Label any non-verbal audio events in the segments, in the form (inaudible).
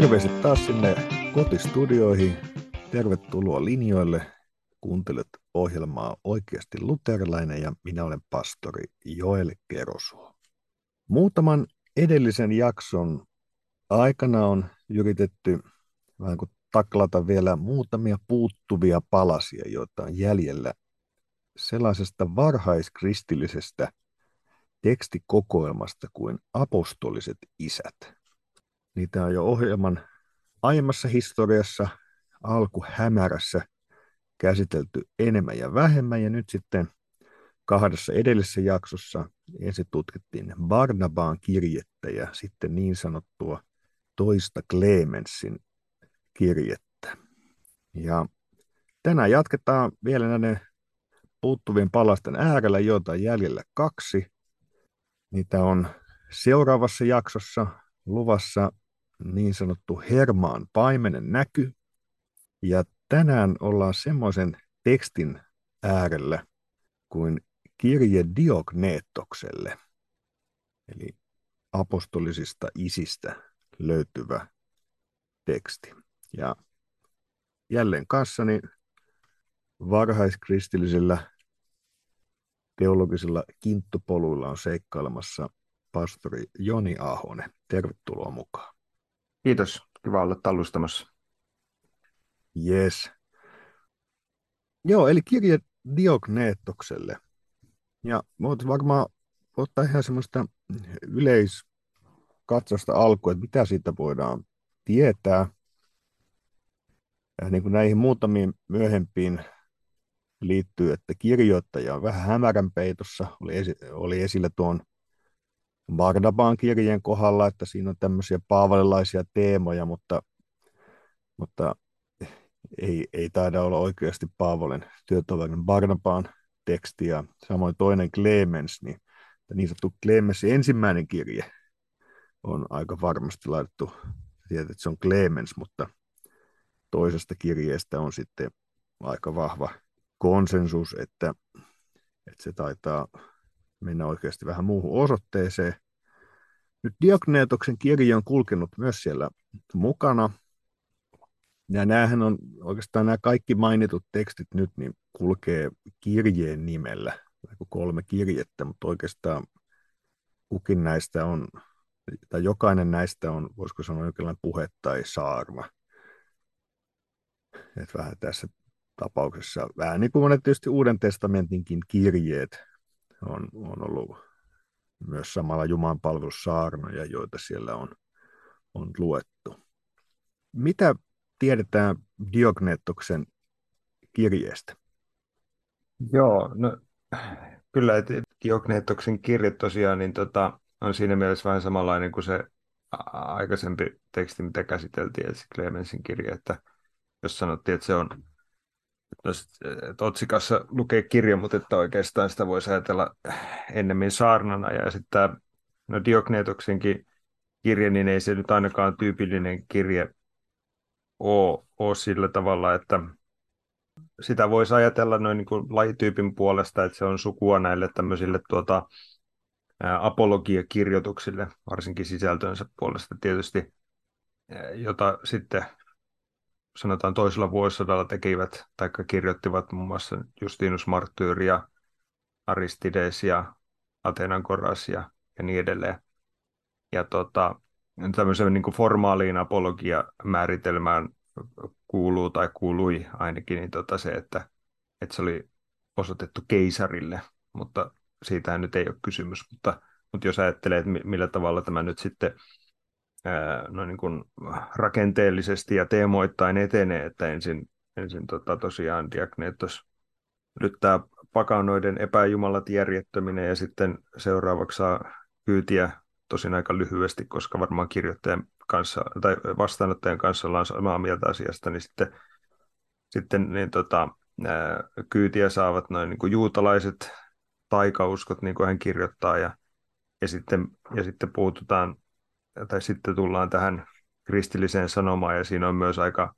Terveiset taas sinne kotistudioihin. Tervetuloa linjoille. Kuuntelet ohjelmaa Oikeasti luterilainen ja minä olen pastori Joel Kerosuo. Muutaman edellisen jakson aikana on yritetty vähän kuin taklata vielä muutamia puuttuvia palasia, joita on jäljellä sellaisesta varhaiskristillisestä tekstikokoelmasta kuin apostoliset isät. Niitä on jo ohjelman aiemmassa historiassa alkuhämärässä käsitelty enemmän ja vähemmän, ja nyt sitten kahdessa edellisessä jaksossa ensin tutkittiin Barnabaan kirjettä ja sitten niin sanottua toista Clemensin kirjettä. Ja tänään jatketaan vielä näiden puuttuvien palasten äärellä, joita on jäljellä kaksi. Niitä on seuraavassa jaksossa luvassa niin sanottu Hermaan paimenen näky. Ja tänään ollaan semmoisen tekstin äärellä kuin kirje Diogneetokselle, eli apostolisista isistä löytyvä teksti. Ja jälleen kanssani varhaiskristillisillä teologisilla kinttupoluilla on seikkailemassa pastori Joni Ahonen. Tervetuloa mukaan. Kiitos, kiva olla tallustamassa. Yes. Joo, eli kirje Diogneetokselle. Ja voit varmaan ottaa ihan semmoista yleiskatsausta alkuun, että mitä siitä voidaan tietää. Ja niin kuin näihin muutamiin myöhempiin liittyy, että kirjoittaja on vähän hämärän peitossa. Oli, esi- oli esillä tuon Bardabaan kirjeen kohdalla, että siinä on tämmöisiä paavalilaisia teemoja, mutta, mutta ei, ei taida olla oikeasti Paavolin työtoverin Barnabaan teksti ja samoin toinen Clemens, niin niin sanottu Clemensin ensimmäinen kirje on aika varmasti laitettu, tiedät, että se on Clemens, mutta toisesta kirjeestä on sitten aika vahva konsensus, että, että se taitaa mennä oikeasti vähän muuhun osoitteeseen. Nyt Diogneetoksen kirja on kulkenut myös siellä mukana. Ja näähän on oikeastaan nämä kaikki mainitut tekstit nyt niin kulkee kirjeen nimellä, kolme kirjettä, mutta oikeastaan kukin näistä on, tai jokainen näistä on, voisiko sanoa, jonkinlainen puhe tai saarma. Et vähän tässä tapauksessa, vähän niin kuin monet tietysti Uuden testamentinkin kirjeet on, on ollut myös samalla Jumalan palvelussaarnoja, joita siellä on, on luettu. Mitä tiedetään Diognettoksen kirjeestä? Joo, no kyllä, että Diognettoksen kirje tosiaan niin tota, on siinä mielessä vähän samanlainen kuin se aikaisempi teksti, mitä käsiteltiin, se Clemensin kirje, että jos sanottiin, että se on että otsikassa lukee kirja, mutta että oikeastaan sitä voisi ajatella ennemmin saarnana. Ja sitten no Diogneetoksenkin kirje, niin ei se nyt ainakaan tyypillinen kirje ole, ole sillä tavalla, että sitä voisi ajatella noin niin kuin lajityypin puolesta, että se on sukua näille tämmöisille tuota, apologiakirjoituksille, varsinkin sisältönsä puolesta tietysti, jota sitten sanotaan toisella vuosisadalla tekivät tai kirjoittivat muun muassa Justinus Martyyri ja Aristides ja Atenan Koras ja, ja niin edelleen. Ja tota, tämmöisen niin formaaliin apologia-määritelmään kuuluu tai kuului ainakin niin tota se, että, että se oli osoitettu keisarille, mutta siitä nyt ei ole kysymys. Mutta, mutta jos ajattelee, että millä tavalla tämä nyt sitten no niin kuin rakenteellisesti ja teemoittain etenee, että ensin, ensin tota, tosiaan Diagnetos lyttää pakanoiden epäjumalat järjettöminen ja sitten seuraavaksi saa kyytiä tosin aika lyhyesti, koska varmaan kirjoittajan kanssa tai vastaanottajan kanssa ollaan samaa mieltä asiasta, niin sitten, sitten niin tota, kyytiä saavat noin niin kuin juutalaiset taikauskot, niin kuin hän kirjoittaa, ja, ja, sitten, ja sitten puututaan tai sitten tullaan tähän kristilliseen sanomaan, ja siinä on myös aika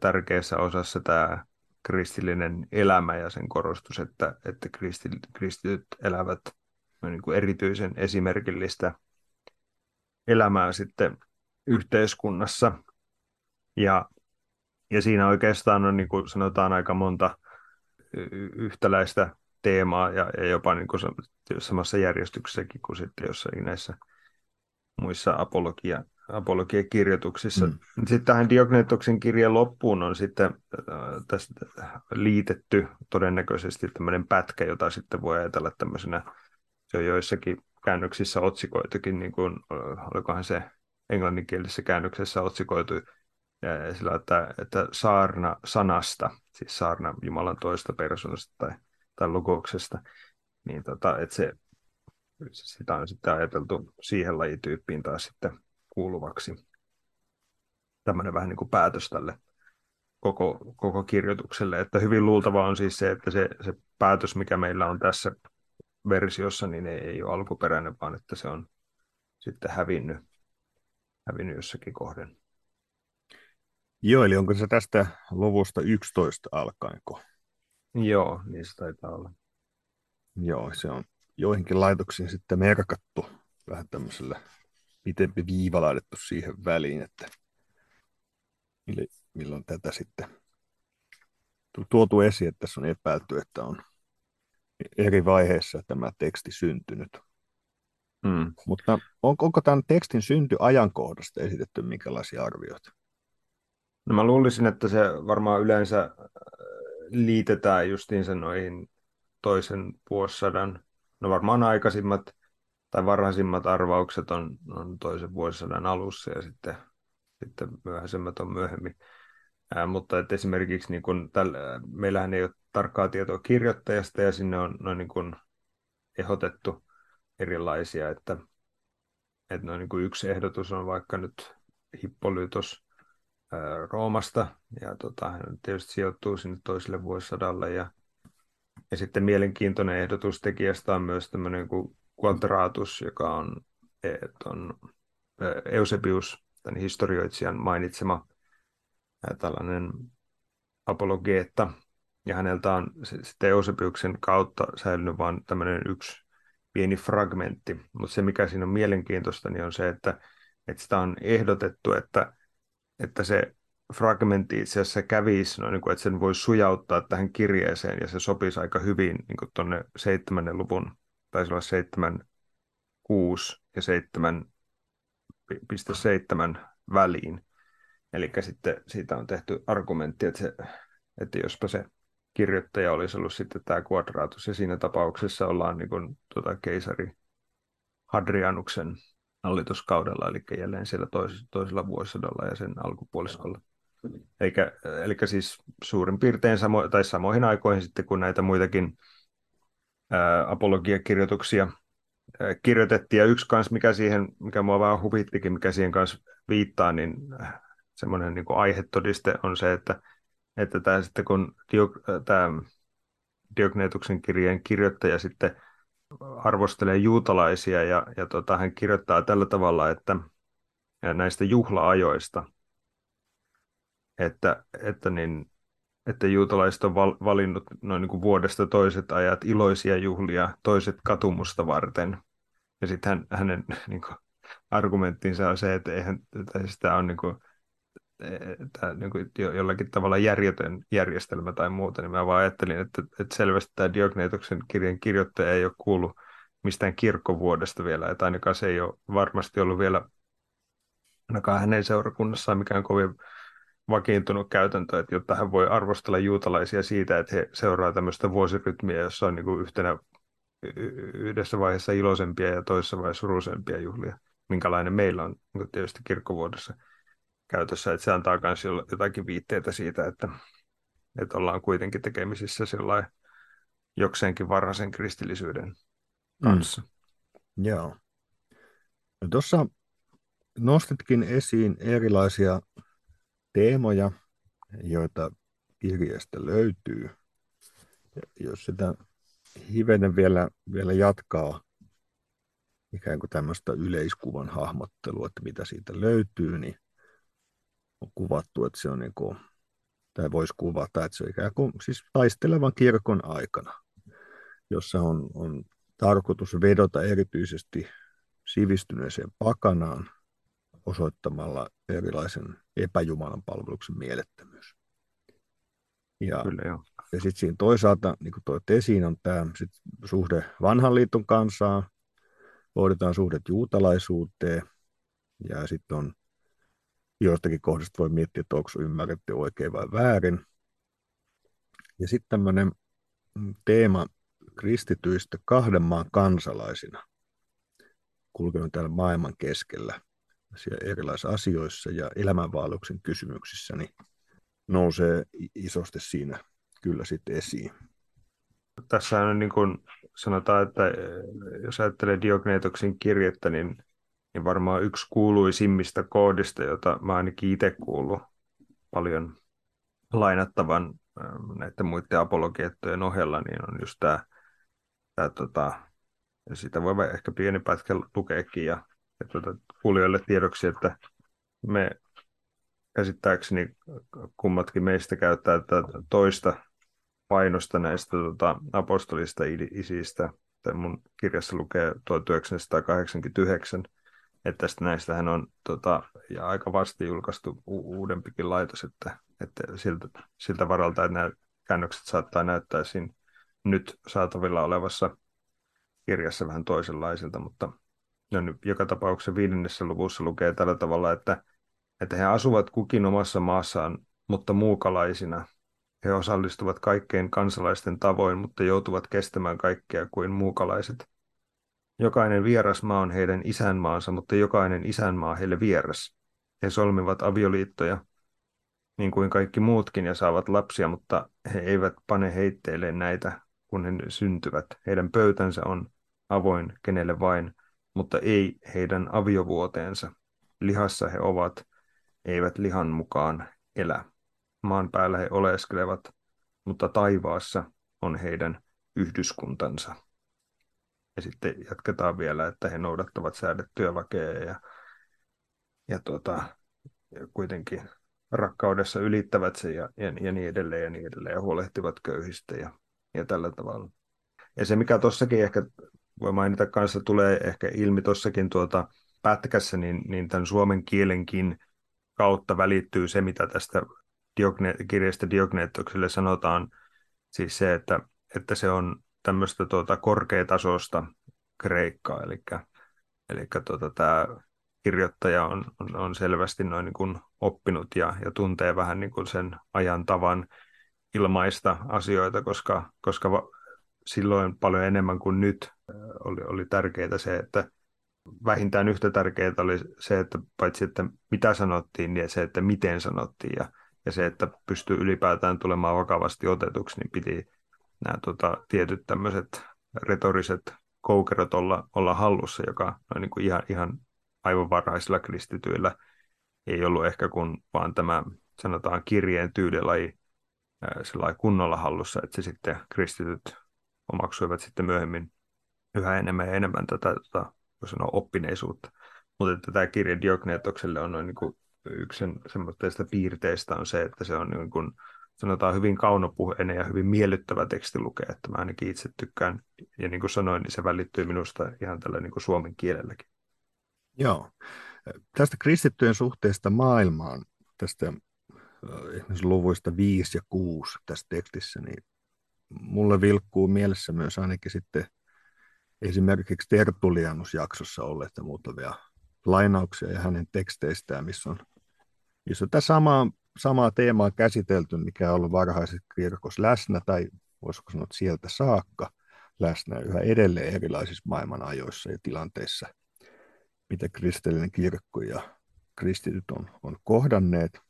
tärkeässä osassa tämä kristillinen elämä ja sen korostus, että, että kristityt elävät niin kuin erityisen esimerkillistä elämää sitten yhteiskunnassa. Ja, ja siinä oikeastaan on, niin kuin sanotaan, aika monta yhtäläistä teemaa ja, ja jopa niin kuin samassa järjestyksessäkin kuin sitten jossain näissä muissa apologia, apologia-kirjoituksissa. Mm. Sitten tähän Diognetoksen kirjan loppuun on sitten äh, tästä liitetty todennäköisesti tämmöinen pätkä, jota sitten voi ajatella tämmöisenä, se on joissakin käännöksissä otsikoitukin, niin kuin, äh, olikohan se englanninkielisessä käännöksessä otsikoitu ja sillä, että, että saarna sanasta, siis saarna Jumalan toista persoonasta tai, tai lukouksesta, niin tota, että se, sitä on sitten ajateltu siihen lajityyppiin taas sitten kuuluvaksi. Tämmöinen vähän niin kuin päätös tälle koko, koko kirjoitukselle, että hyvin luultava on siis se, että se, se päätös, mikä meillä on tässä versiossa, niin ei, ei ole alkuperäinen, vaan että se on sitten hävinnyt, hävinnyt jossakin kohden. Joo, eli onko se tästä luvusta 11 alkaenko? Joo, niin se taitaa olla. Joo, se on joihinkin laitoksiin sitten merkattu vähän tämmöisellä pitempi viiva laitettu siihen väliin, että milloin tätä sitten tuotu esiin, että tässä on epäilty, että on eri vaiheessa tämä teksti syntynyt. Mm. Mutta on, onko tämän tekstin synty ajankohdasta esitetty minkälaisia arvioita? No mä luulisin, että se varmaan yleensä äh, liitetään justiinsa noihin toisen vuosisadan, no varmaan aikaisimmat tai varhaisimmat arvaukset on, on toisen vuosisadan alussa ja sitten, sitten myöhäisemmät on myöhemmin. Ää, mutta että esimerkiksi niin kun täl, meillähän ei ole tarkkaa tietoa kirjoittajasta ja sinne on noin niin kun ehdotettu erilaisia, että, että noin niin kuin yksi ehdotus on vaikka nyt Hippolytos ää, Roomasta ja tota, hän tietysti sijoittuu sinne toiselle vuosisadalle ja, ja sitten mielenkiintoinen ehdotus tekijästä on myös tämmöinen kuin Quadratus, joka on, on Eusebius, tämän historioitsijan mainitsema tällainen apologeetta, ja häneltä on sitten Eusebiuksen kautta säilynyt vain tämmöinen yksi pieni fragmentti, mutta se mikä siinä on mielenkiintoista, niin on se, että, että sitä on ehdotettu, että, että se fragmentti itse asiassa kävisi, no, niin kuin, että sen voisi sujauttaa tähän kirjeeseen ja se sopisi aika hyvin niin tuonne seitsemännen luvun taisi olla 7, 6 ja 7,7 väliin. Eli sitten siitä on tehty argumentti, että, se, että jospa se kirjoittaja olisi ollut sitten tämä kvadraatus, ja siinä tapauksessa ollaan niin kuin, tuota, keisari Hadrianuksen hallituskaudella, eli jälleen siellä tois, toisella vuosisadalla ja sen alkupuoliskolla. Eikä, eli siis suurin piirtein samo, tai samoihin aikoihin sitten, kun näitä muitakin apologiakirjoituksia kirjoitettiin. Ja yksi kanssa, mikä siihen, mikä mua vähän huvittikin, mikä siihen kanssa viittaa, niin semmoinen niin aihetodiste on se, että, että tämä sitten kun Diok, tämä Diognetuksen kirjeen kirjoittaja sitten arvostelee juutalaisia ja, ja tota, hän kirjoittaa tällä tavalla, että näistä juhlaajoista, että, että niin, että juutalaiset on val- valinnut noin niin kuin vuodesta toiset ajat iloisia juhlia, toiset katumusta varten. Ja sitten hän, hänen (laughs) niin kuin, argumenttinsa on se, että eihän sitä on niin kuin, tämä niin kuin jollakin tavalla järjetön järjestelmä tai muuta, niin mä vaan ajattelin, että, että selvästi tämä Diognetuksen kirjan kirjoittaja ei ole kuullut mistään kirkkovuodesta vielä, että ainakaan se ei ole varmasti ollut vielä ainakaan hänen seurakunnassaan mikään kovin vakiintunut käytäntö, että jotta hän voi arvostella juutalaisia siitä, että he seuraa tämmöistä vuosirytmiä, jossa on niin kuin yhtenä yhdessä vaiheessa iloisempia ja toisessa vaiheessa surusempia juhlia, minkälainen meillä on niin tietysti kirkkovuodessa käytössä, että se antaa myös jotakin viitteitä siitä, että, että ollaan kuitenkin tekemisissä sellainen jokseenkin varhaisen kristillisyyden mm. kanssa. Mm. Joo. No tuossa nostitkin esiin erilaisia teemoja, joita kirjasta löytyy. Jos sitä hivenen vielä, vielä jatkaa ikään kuin tämmöistä yleiskuvan hahmottelua, että mitä siitä löytyy, niin on kuvattu, että se on niin kuin, tai voisi kuvata, että se on ikään kuin siis taistelevan kirkon aikana, jossa on, on tarkoitus vedota erityisesti sivistyneeseen pakanaan, osoittamalla erilaisen epäjumalan palveluksen mielettömyys. Ja, Kyllä, joo. ja sitten siinä toisaalta, niin kuin toit esiin, on tämä sit suhde vanhan liiton kanssaan, hoidetaan suhdet juutalaisuuteen, ja sitten on joistakin kohdista voi miettiä, että onko ymmärretty oikein vai väärin. Ja sitten tämmöinen teema kristityistä kahden maan kansalaisina kulkenut täällä maailman keskellä erilaisissa asioissa ja elämänvaelluksen kysymyksissä, niin nousee isosti siinä kyllä sitten esiin. Tässä on niin kuin sanotaan, että eh, jos ajattelee Diogneetoksen kirjettä, niin, niin varmaan yksi kuuluisimmista koodista, jota mä ainakin itse kuullut paljon lainattavan eh, näiden muiden apologiettojen ohella, niin on just tämä, tämä tota, sitä voi ehkä pieni pätkä lukeekin ja, ja tuota, kuulijoille tiedoksi, että me käsittääkseni kummatkin meistä käyttää tätä toista painosta näistä tuota, apostolista isistä. Tai mun kirjassa lukee 1989, että tästä näistähän on tota, ja aika vasti julkaistu u- uudempikin laitos, että, että siltä, siltä varalta, että nämä käännökset saattaa näyttää siinä nyt saatavilla olevassa kirjassa vähän toisenlaisilta, mutta no, joka tapauksessa viidennessä luvussa lukee tällä tavalla, että että he asuvat kukin omassa maassaan, mutta muukalaisina. He osallistuvat kaikkein kansalaisten tavoin, mutta joutuvat kestämään kaikkea kuin muukalaiset. Jokainen vieras maa on heidän isänmaansa, mutta jokainen isänmaa heille vieras. He solmivat avioliittoja, niin kuin kaikki muutkin, ja saavat lapsia, mutta he eivät pane heitteille näitä, kun he syntyvät. Heidän pöytänsä on avoin kenelle vain, mutta ei heidän aviovuoteensa. Lihassa he ovat, eivät lihan mukaan elä. Maan päällä he oleskelevat, mutta taivaassa on heidän yhdyskuntansa. Ja sitten jatketaan vielä, että he noudattavat säädettyä väkeä ja, ja, tuota, ja kuitenkin rakkaudessa ylittävät se ja, ja, ja niin edelleen ja niin edelleen ja huolehtivat köyhistä ja, ja tällä tavalla. Ja se, mikä tuossakin ehkä voi mainita kanssa, tulee ehkä ilmi tuossakin tuota pätkässä, niin, niin tämän suomen kielenkin kautta välittyy se, mitä tästä Diogne- kirjasta Diogneetokselle sanotaan, siis se, että, että se on tämmöistä tuota korkeatasosta kreikkaa, eli, eli tuota, tämä kirjoittaja on, on, on selvästi noin niin kuin oppinut ja, ja tuntee vähän niin kuin sen ajan tavan ilmaista asioita, koska, koska silloin paljon enemmän kuin nyt oli, oli tärkeää se, että vähintään yhtä tärkeää oli se, että paitsi että mitä sanottiin, niin se, että miten sanottiin ja, ja se, että pystyy ylipäätään tulemaan vakavasti otetuksi, niin piti nämä tota, tietyt tämmöiset retoriset koukerot olla, olla hallussa, joka no, niin kuin ihan, ihan aivan varhaisilla kristityillä. Ei ollut ehkä kuin vaan tämä sanotaan kirjeen tyylilaji sellainen kunnolla hallussa, että se sitten kristityt omaksuivat sitten myöhemmin yhä enemmän ja enemmän tätä, tätä voi sanoa oppineisuutta. Mutta että tämä kirja Diogneetokselle on noin niin kuin yksi semmoista piirteistä on se, että se on niin kuin, sanotaan hyvin kaunopuheinen ja hyvin miellyttävä teksti lukea, että mä ainakin itse tykkään, ja niin kuin sanoin, niin se välittyy minusta ihan tällä niin kuin suomen kielelläkin. Joo. Tästä kristittyjen suhteesta maailmaan, tästä esimerkiksi luvuista 5 ja 6 tässä tekstissä, niin mulle vilkkuu mielessä myös ainakin sitten esimerkiksi Tertulianus-jaksossa olleita muutamia lainauksia ja hänen teksteistään, missä on, missä on tämä sama, samaa teemaa käsitelty, mikä on ollut varhaisessa kirkossa läsnä, tai voisiko sanoa että sieltä saakka läsnä yhä edelleen erilaisissa maailman ajoissa ja tilanteissa, mitä kristillinen kirkko ja kristityt on, on kohdanneet,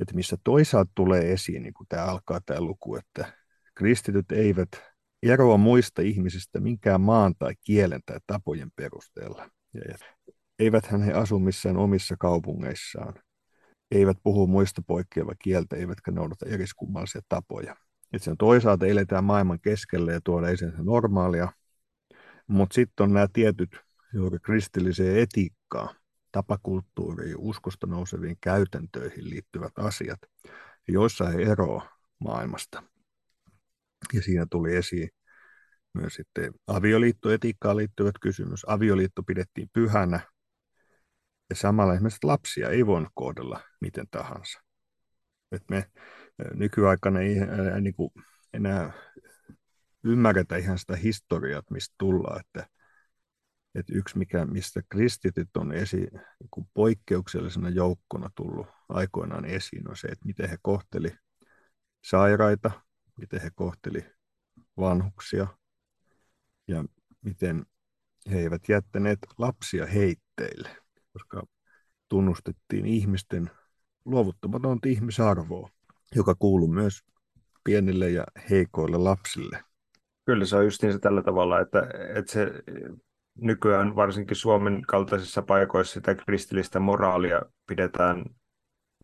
että missä toisaalta tulee esiin, niin kuin tämä alkaa tämä luku, että kristityt eivät eroa muista ihmisistä minkään maan tai kielen tai tapojen perusteella. Eiväthän he asu missään omissa kaupungeissaan, eivät puhu muista poikkeava kieltä, eivätkä noudata eriskummallisia tapoja. Et sen toisaalta eletään maailman keskellä ja tuoda esiin normaalia, mutta sitten on nämä tietyt juuri kristilliseen etiikkaan, tapakulttuuriin, uskosta nouseviin käytäntöihin liittyvät asiat, joissa he eroa maailmasta. Ja siinä tuli esiin myös sitten avioliittoetiikkaan liittyvät kysymys. Avioliitto pidettiin pyhänä Ja samalla esimerkiksi lapsia ei voinut kohdella miten tahansa. Et me nykyaikana ei niin kuin enää ymmärretä ihan sitä historiaa, mistä tullaan, että, että yksi, mikä, mistä kristityt on esi, niin kuin poikkeuksellisena joukkona tullut aikoinaan esiin, on se, että miten he kohteli sairaita, miten he kohteli vanhuksia ja miten he eivät jättäneet lapsia heitteille, koska tunnustettiin ihmisten luovuttamatonta ihmisarvoa, joka kuuluu myös pienille ja heikoille lapsille. Kyllä se on justiin se tällä tavalla, että, että se nykyään varsinkin Suomen kaltaisissa paikoissa sitä kristillistä moraalia pidetään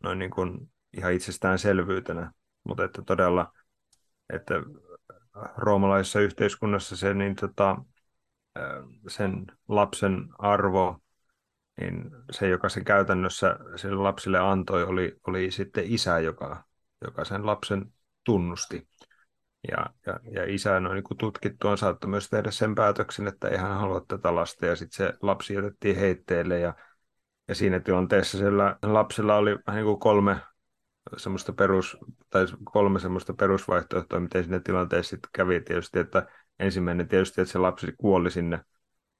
noin niin kuin ihan itsestäänselvyytenä, mutta että todella, että roomalaisessa yhteiskunnassa se, niin tota, sen lapsen arvo, niin se, joka se käytännössä sille lapsille antoi, oli, oli sitten isä, joka, joka sen lapsen tunnusti. Ja, ja, ja isä no, niin tutkittu on saattoi myös tehdä sen päätöksen, että ei hän halua tätä lasta, ja sitten se lapsi jätettiin heitteelle, ja, ja siinä tilanteessa sillä lapsella oli vähän niin kuin kolme semmoista perus, tai kolme semmoista perusvaihtoehtoa, miten siinä tilanteessa sitten kävi tietysti, että ensimmäinen tietysti, että se lapsi kuoli sinne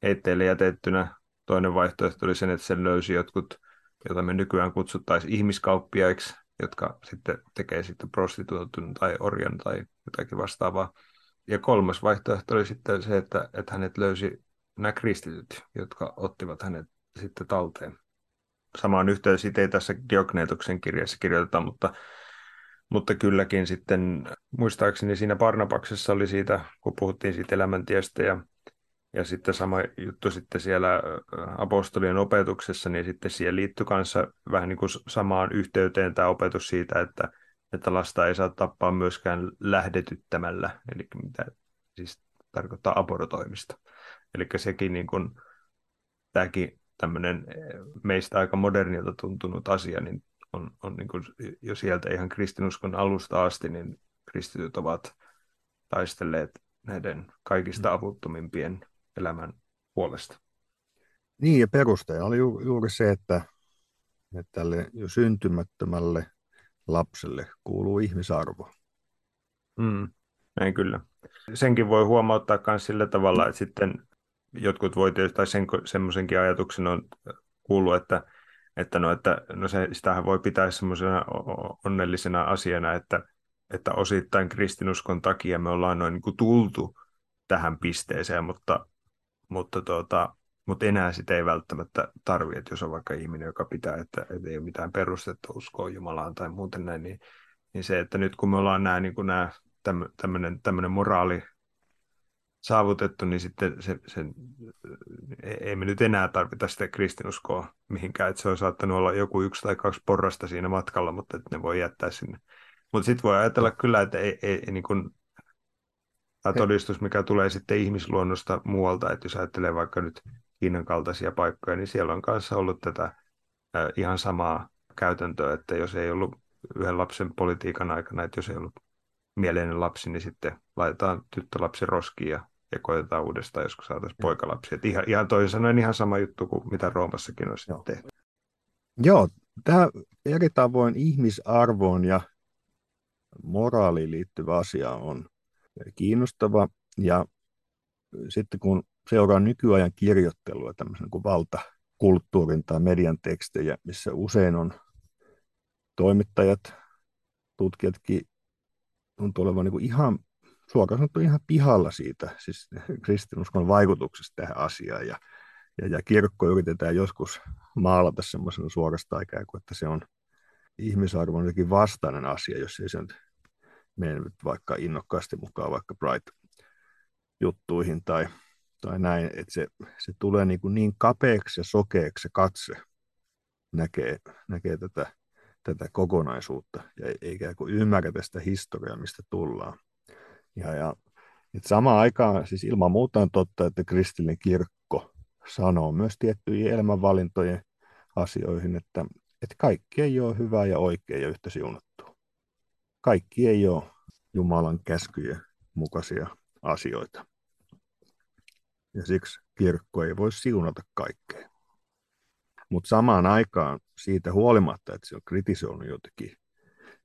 heitteille jätettynä, toinen vaihtoehto oli sen, että sen löysi jotkut, jota me nykyään kutsuttaisiin ihmiskauppiaiksi, jotka sitten tekee sitten prostituoitun tai orjan tai jotakin vastaavaa. Ja kolmas vaihtoehto oli sitten se, että, että hänet löysi nämä kristityt, jotka ottivat hänet sitten talteen. Samaan yhteydessä siitä ei tässä Diogneetuksen kirjassa kirjoiteta, mutta, mutta kylläkin sitten muistaakseni siinä Barnabaksessa oli siitä, kun puhuttiin siitä elämäntiestä ja ja sitten sama juttu sitten siellä apostolien opetuksessa, niin sitten siihen liittyy kanssa vähän niin kuin samaan yhteyteen tämä opetus siitä, että, että lasta ei saa tappaa myöskään lähdetyttämällä, eli mitä siis tarkoittaa abortoimista. Eli sekin niin kuin, tämäkin tämmöinen meistä aika modernilta tuntunut asia, niin on, on niin kuin jo sieltä ihan kristinuskon alusta asti, niin kristityt ovat taistelleet näiden kaikista mm. avuttomimpien elämän puolesta. Niin, ja perusteena oli ju- juuri se, että, että tälle jo syntymättömälle lapselle kuuluu ihmisarvo. Mm, näin kyllä. Senkin voi huomauttaa myös sillä tavalla, että sitten jotkut voi tietysti, tai sen, semmoisenkin ajatuksen on kuullut, että, että, no, että no se, sitähän voi pitää semmoisena onnellisena asiana, että, että osittain kristinuskon takia me ollaan noin niin kuin tultu tähän pisteeseen, mutta mutta, tuota, mutta enää sitä ei välttämättä tarvi, että jos on vaikka ihminen, joka pitää, että, että ei ole mitään perustetta uskoa Jumalaan tai muuten näin, niin, niin se, että nyt kun me ollaan nämä, niin kuin nämä tämmöinen, tämmöinen moraali saavutettu, niin sitten se, se, ei me nyt enää tarvita sitä kristinuskoa mihinkään, että se on saattanut olla joku yksi tai kaksi porrasta siinä matkalla, mutta että ne voi jättää sinne. Mutta sitten voi ajatella kyllä, että ei, ei, ei niin kuin tämä todistus, mikä tulee sitten ihmisluonnosta muualta, että jos ajattelee vaikka nyt Kiinan kaltaisia paikkoja, niin siellä on kanssa ollut tätä ihan samaa käytäntöä, että jos ei ollut yhden lapsen politiikan aikana, että jos ei ollut mieleinen lapsi, niin sitten laitetaan tyttölapsi roskiin ja, ja koetetaan uudestaan, joskus saataisiin poikalapsi. Että ihan, ihan toisin sanoen ihan sama juttu kuin mitä Roomassakin olisi Joo. tehty. Joo, tämä eri tavoin ihmisarvoon ja moraaliin liittyvä asia on kiinnostava. Ja sitten kun seuraa nykyajan kirjoittelua, tämmöisen kuin valtakulttuurin tai median tekstejä, missä usein on toimittajat, tutkijatkin tuntuu olevan niin kuin ihan suoraan sanottu ihan pihalla siitä, siis kristinuskon vaikutuksesta tähän asiaan. Ja, ja, ja kirkko yritetään joskus maalata semmoisena suorastaan ikään kuin, että se on ihmisarvon jokin vastainen asia, jos ei se nyt mene vaikka innokkaasti mukaan vaikka Pride-juttuihin tai, tai näin, että se, se tulee niin, kuin niin kapeaksi ja sokeaksi se katse näkee, näkee tätä, tätä kokonaisuutta ja eikä kuin ymmärrä sitä historiaa, mistä tullaan. Ja, ja et samaan aikaan siis ilman muuta on totta, että kristillinen kirkko sanoo myös tiettyihin elämänvalintojen asioihin, että, että kaikki ei ole hyvää ja oikein ja yhtä siunattua kaikki ei ole Jumalan käskyjen mukaisia asioita. Ja siksi kirkko ei voi siunata kaikkea. Mutta samaan aikaan siitä huolimatta, että se on kritisoinut jotenkin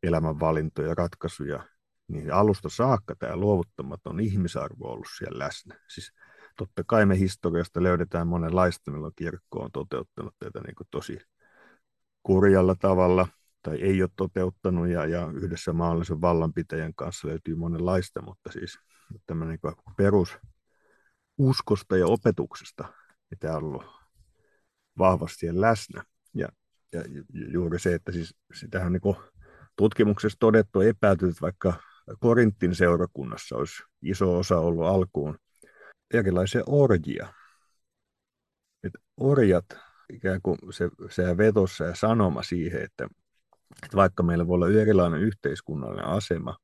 elämänvalintoja, ratkaisuja, niin alusta saakka tämä luovuttamaton ihmisarvo on ollut siellä läsnä. Siis totta kai me historiasta löydetään monenlaista, milloin kirkko on toteuttanut tätä niin kuin tosi kurjalla tavalla tai ei ole toteuttanut ja, ja yhdessä maallisen vallanpitäjän kanssa löytyy monenlaista, mutta siis tämmöinen niin perus uskosta ja opetuksesta, mitä on ollut vahvasti läsnä. Ja, ja juuri se, että siis sitähän niin tutkimuksessa todettu epäilty, että vaikka Korintin seurakunnassa olisi iso osa ollut alkuun erilaisia orjia. Että orjat, ikään kuin se, se vetossa ja sanoma siihen, että, että vaikka meillä voi olla erilainen yhteiskunnallinen asema,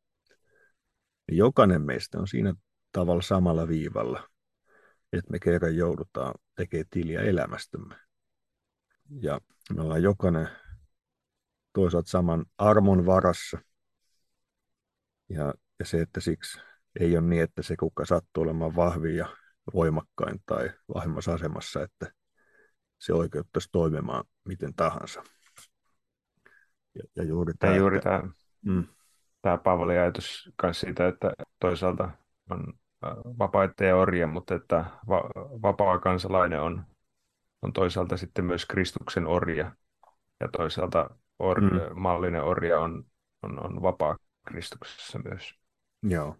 niin jokainen meistä on siinä tavalla samalla viivalla, että me kerran joudutaan tekemään tiliä elämästämme. Ja me ollaan jokainen toisaalta saman armon varassa. Ja, ja se, että siksi ei ole niin, että se kuka sattuu olemaan vahvin ja voimakkain tai vahvemmassa asemassa, että se oikeuttaisi toimimaan miten tahansa. Ja, ja juuri tämä, ja juuri että, tämä, mm. tämä Paavolin ajatus myös siitä, että toisaalta on vapaita ja orja, mutta että va- vapaa kansalainen on, on toisaalta sitten myös Kristuksen orja ja toisaalta or, mm. mallinen orja on, on, on vapaa Kristuksessa myös. Joo.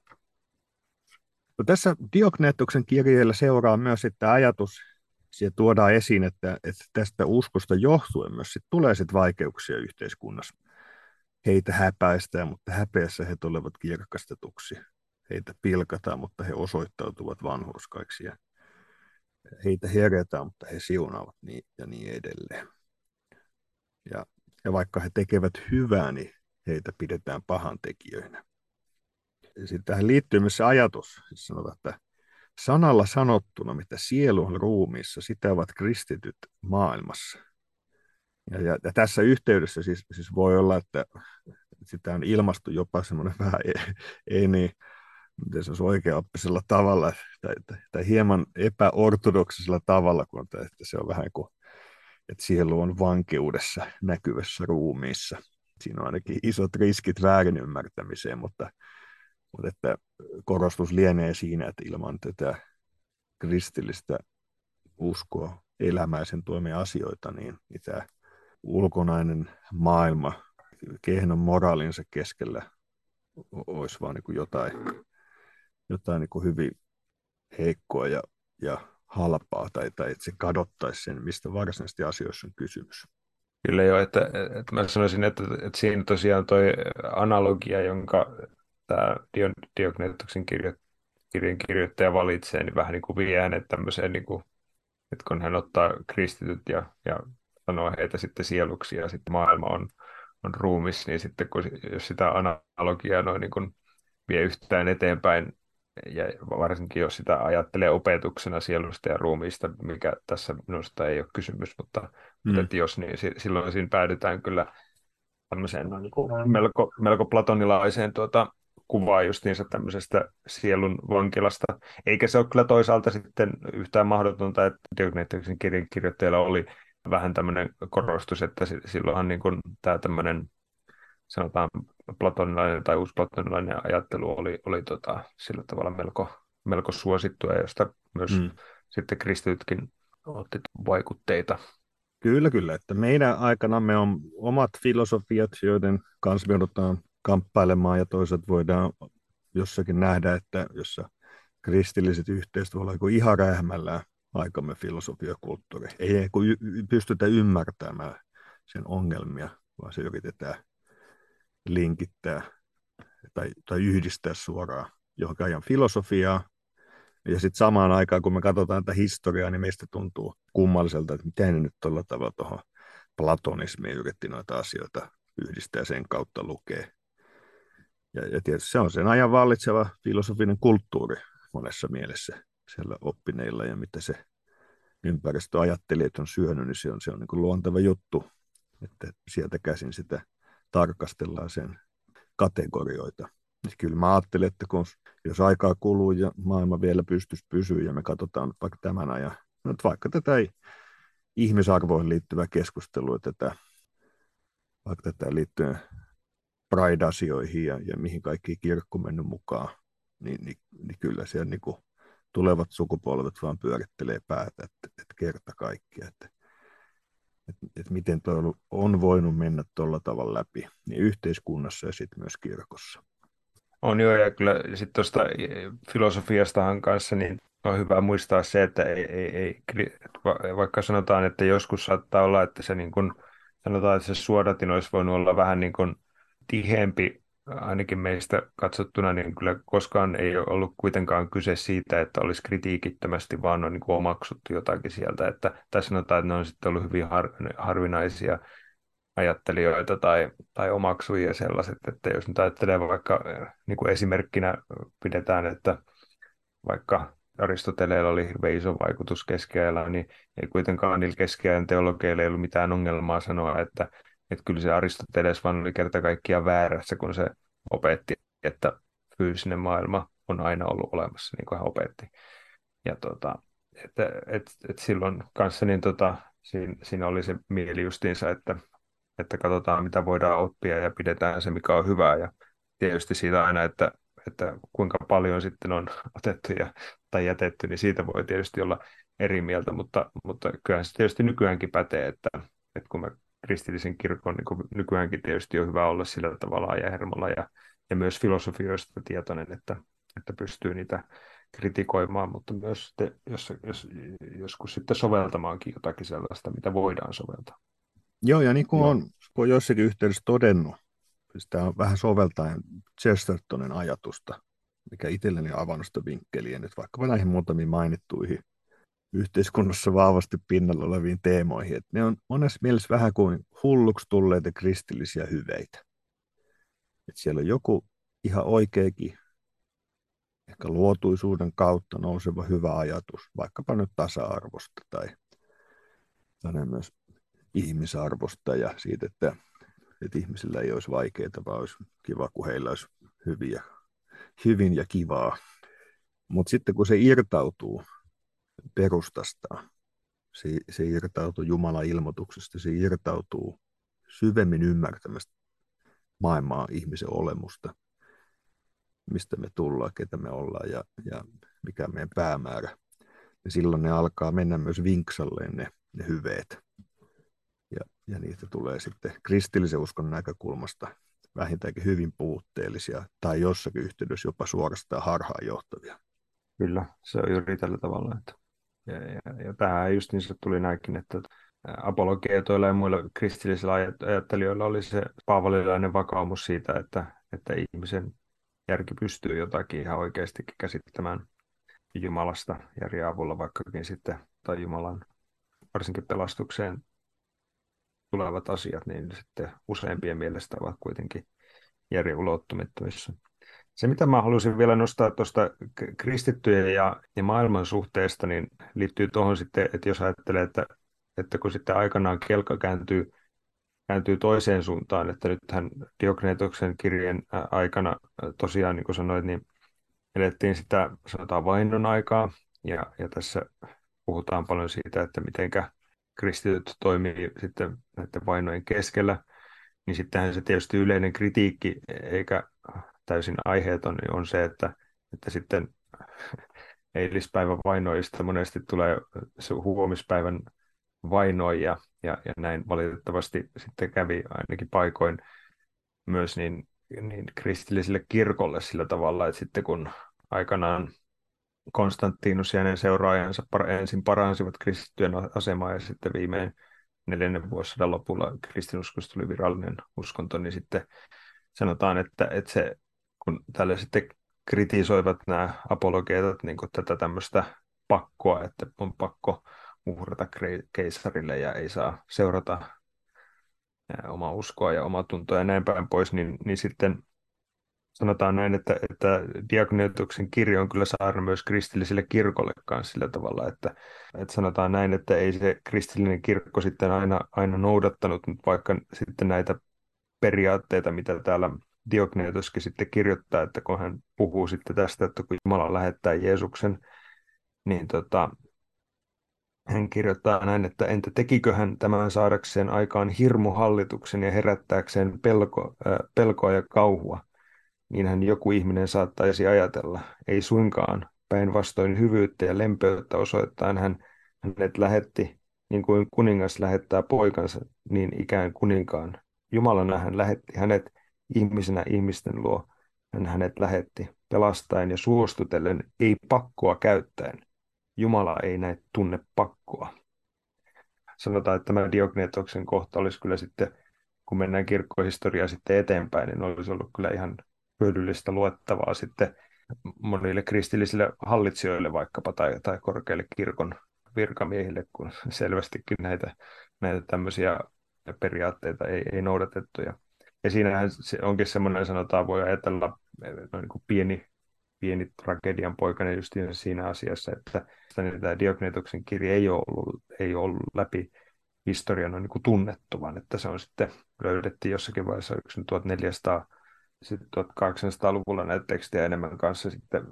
No tässä Diognetuksen kirjeellä seuraa myös että ajatus, siellä tuodaan esiin, että, että tästä uskosta johtuen myös sit tulee sit vaikeuksia yhteiskunnassa. Heitä häpäistään, mutta häpeässä he tulevat kirkastetuksi. Heitä pilkataan, mutta he osoittautuvat vanhurskaiksi. Ja heitä herätään, mutta he siunaavat niin, ja niin edelleen. Ja, ja vaikka he tekevät hyvää, niin heitä pidetään pahantekijöinä. Sitten tähän liittyy myös se ajatus, siis sanotaan, että sanalla sanottuna, mitä sielu on ruumiissa, sitä ovat kristityt maailmassa. Ja, ja, ja tässä yhteydessä siis, siis voi olla, että sitä on ilmastu jopa semmoinen vähän ei, ei niin, miten se olisi oikeaoppisella tavalla, tai, tai, tai hieman epäortodoksisella tavalla, kun että se on vähän kuin, että sielu on vankeudessa näkyvässä ruumiissa. Siinä on ainakin isot riskit väärin ymmärtämiseen, mutta mutta että korostus lienee siinä, että ilman tätä kristillistä uskoa elämää sen tuomia asioita, niin, niin tämä ulkonainen maailma kehnon moraalinsa keskellä olisi vaan niin jotain, jotain niin kuin hyvin heikkoa ja, ja halpaa, tai, tai että se kadottaisi sen, mistä varsinaisesti asioissa on kysymys. Kyllä joo, että, että mä sanoisin, että, että siinä tosiaan toi analogia, jonka tämä Diognetuksen kirjo, kirjan kirjoittaja valitsee, niin vähän niin kuin vie hänet tämmöiseen, niin kuin, että kun hän ottaa kristityt ja, ja sanoo heitä sitten sieluksi ja sitten maailma on, on ruumis, niin sitten kun, jos sitä analogiaa noin niin kuin vie yhtään eteenpäin, ja varsinkin jos sitä ajattelee opetuksena sielusta ja ruumiista, mikä tässä minusta ei ole kysymys, mutta, mm. mutta jos niin, silloin siinä päädytään kyllä tämmöiseen no, niin kuin melko, melko platonilaiseen tuota, kuvaa justiinsa tämmöisestä sielun vankilasta. Eikä se ole kyllä toisaalta sitten yhtään mahdotonta, että Diognetiksen kirjan kirjoittajalla oli vähän tämmöinen korostus, että silloinhan niin kuin tämä tämmöinen sanotaan platonilainen tai uusplatonilainen ajattelu oli, oli tota, sillä tavalla melko, melko suosittua, josta myös mm. sitten kristitytkin otti vaikutteita. Kyllä, kyllä. Että meidän aikanamme on omat filosofiat, joiden kanssa me joudutaan kamppailemaan ja toisaalta voidaan jossakin nähdä, että jossa kristilliset yhteisöt voi olla ihan rähmällään aikamme filosofia kulttuuri. Ei, ei kun y- pystytä ymmärtämään sen ongelmia, vaan se yritetään linkittää tai, tai yhdistää suoraan johonkin ajan filosofiaa. Ja sitten samaan aikaan, kun me katsotaan tätä historiaa, niin meistä tuntuu kummalliselta, että miten nyt tuolla tavalla tuohon platonismiin yritti noita asioita yhdistää sen kautta lukee. Ja, ja tietysti se on sen ajan vallitseva filosofinen kulttuuri monessa mielessä siellä oppineilla ja mitä se ympäristö ajatteli, että on syönyt, niin se on, se on niin kuin luonteva juttu, että sieltä käsin sitä tarkastellaan sen kategorioita. Ja kyllä mä ajattelen, että kun, jos aikaa kuluu ja maailma vielä pystyisi pysyä ja me katsotaan vaikka tämän ajan, no, vaikka tätä ihmisarvoihin liittyvä keskustelu, että tätä, vaikka tätä liittyen Pride-asioihin ja, ja mihin kaikki kirkko mennyt mukaan, niin, niin, niin kyllä siellä niin kuin tulevat sukupolvet vaan pyörittelee päätä, että, että kerta kaikkia, että, että, että miten tuo on voinut mennä tuolla tavalla läpi niin yhteiskunnassa ja sitten myös kirkossa. On joo, ja kyllä sitten tuosta filosofiastahan kanssa, niin on hyvä muistaa se, että ei, ei, ei, vaikka sanotaan, että joskus saattaa olla, että se niin kuin, sanotaan, että se suodatin olisi voinut olla vähän niin kuin tiheempi ainakin meistä katsottuna, niin kyllä koskaan ei ole ollut kuitenkaan kyse siitä, että olisi kritiikittömästi, vaan on niin kuin omaksuttu jotakin sieltä. Että, tai sanotaan, että ne on sitten ollut hyvin har, harvinaisia ajattelijoita tai, tai omaksujia sellaiset, että jos nyt ajattelee vaikka niin kuin esimerkkinä pidetään, että vaikka Aristoteleella oli hirveän iso vaikutus keskiajalla, niin ei kuitenkaan niillä keskiajan teologeilla ei ollut mitään ongelmaa sanoa, että, että kyllä se Aristoteles vaan oli kerta kaikkiaan väärässä, kun se opetti, että fyysinen maailma on aina ollut olemassa, niin kuin hän opetti. Ja tota, että, et, et silloin kanssa niin tota, siinä, siinä, oli se mieli justiinsa, että, että katsotaan mitä voidaan oppia ja pidetään se mikä on hyvää ja tietysti siitä aina, että, että kuinka paljon sitten on (laughs) otettu ja, tai jätetty, niin siitä voi tietysti olla eri mieltä, mutta, mutta kyllähän se tietysti nykyäänkin pätee, että, että kun me kristillisen kirkon niin nykyäänkin tietysti on hyvä olla sillä tavalla ja hermolla ja, ja myös filosofioista tietoinen, että, että pystyy niitä kritikoimaan, mutta myös sitten, jos, jos, joskus sitten soveltamaankin jotakin sellaista, mitä voidaan soveltaa. Joo, ja niin kuin on, kun on jossakin yhteydessä todennut, tämä on vähän soveltaen Chestertonin ajatusta, mikä itselleni on avannut sitä vinkkeliä nyt vaikkapa näihin muutamiin mainittuihin yhteiskunnassa vahvasti pinnalla oleviin teemoihin. Että ne on monessa mielessä vähän kuin hulluksi tulleita kristillisiä hyveitä. Että siellä on joku ihan oikeakin, ehkä luotuisuuden kautta nouseva hyvä ajatus, vaikkapa nyt tasa-arvosta tai, tai myös ihmisarvosta ja siitä, että, että ihmisillä ei olisi vaikeaa, vaan olisi kiva, kun heillä olisi hyviä, hyvin ja kivaa. Mutta sitten kun se irtautuu perustastaan. Se, se irtautuu Jumalan ilmoituksesta, se irtautuu syvemmin ymmärtämästä maailmaa, ihmisen olemusta, mistä me tullaan, ketä me ollaan ja, ja mikä meidän päämäärä. Ja silloin ne alkaa mennä myös vinksalleen ne, ne hyveet. Ja, ja niitä tulee sitten kristillisen uskon näkökulmasta vähintäänkin hyvin puutteellisia tai jossakin yhteydessä jopa suorastaan harhaanjohtavia. Kyllä, se on juuri tällä tavalla. Että ja, ja, ja tähän just se tuli näinkin, että apologeetoilla ja muilla kristillisillä ajattelijoilla oli se paavalilainen vakaumus siitä, että, että ihmisen järki pystyy jotakin ihan oikeasti käsittämään Jumalasta järjen avulla vaikkakin sitten, tai Jumalan varsinkin pelastukseen tulevat asiat, niin sitten useimpien mielestä ovat kuitenkin järjen ulottumattomissa. Se, mitä mä haluaisin vielä nostaa tuosta kristittyjen ja, ja maailman suhteesta, niin liittyy tuohon sitten, että jos ajattelee, että, että kun sitten aikanaan kelka kääntyy, kääntyy toiseen suuntaan, että nythän Diogneetoksen kirjeen aikana tosiaan, niin kuin sanoit, niin elettiin sitä, sanotaan vainon aikaa, ja, ja tässä puhutaan paljon siitä, että mitenkä kristityt toimii sitten näiden vainojen keskellä, niin sittenhän se tietysti yleinen kritiikki, eikä täysin aiheeton, niin on se, että, että sitten eilispäivän vainoista monesti tulee se huomispäivän vainoja, ja, ja näin valitettavasti sitten kävi ainakin paikoin myös niin, niin kristilliselle kirkolle sillä tavalla, että sitten kun aikanaan Konstantinus ja hänen seuraajansa ensin paransivat kristittyjen asemaa ja sitten viimein neljännen vuosisadan lopulla kristinuskosta tuli virallinen uskonto, niin sitten sanotaan, että, että se kun tälle sitten kritisoivat nämä apologeetat niin tätä tämmöistä pakkoa, että on pakko uhrata keisarille ja ei saa seurata omaa uskoa ja omaa tuntoa ja näin päin pois, niin, niin sitten sanotaan näin, että, että Diagnootuksen kirja on kyllä saarna myös kristilliselle kirkolle kanssa sillä tavalla, että, että sanotaan näin, että ei se kristillinen kirkko sitten aina, aina noudattanut, mutta vaikka sitten näitä periaatteita, mitä täällä Diogneetoskin sitten kirjoittaa, että kun hän puhuu sitten tästä, että kun Jumala lähettää Jeesuksen, niin tota, hän kirjoittaa näin, että entä tekikö hän tämän saadakseen aikaan hirmuhallituksen ja herättääkseen pelko, äh, pelkoa ja kauhua, niin hän joku ihminen saattaisi ajatella. Ei suinkaan, päinvastoin hyvyyttä ja lempeyttä osoittain hän hänet lähetti, niin kuin kuningas lähettää poikansa, niin ikään kuninkaan. Jumalana hän lähetti hänet ihmisenä ihmisten luo. Hän hänet lähetti pelastaen ja suostutellen, ei pakkoa käyttäen. Jumala ei näe tunne pakkoa. Sanotaan, että tämä Diognetoksen kohta olisi kyllä sitten, kun mennään kirkkohistoriaa sitten eteenpäin, niin olisi ollut kyllä ihan hyödyllistä luettavaa sitten monille kristillisille hallitsijoille vaikkapa tai, tai korkeille kirkon virkamiehille, kun selvästikin näitä, näitä tämmöisiä periaatteita ei, ei noudatettu. Ja, ja siinähän se onkin semmoinen, sanotaan, voi ajatella no niin kuin pieni, pieni tragedian poikainen just siinä asiassa, että tämä Diognetoksen kirja ei ole ollut, ei ole ollut läpi historian on niin tunnettu, vaan että se on sitten löydettiin jossakin vaiheessa 1400 sitten 1800-luvulla näitä tekstejä enemmän kanssa sitten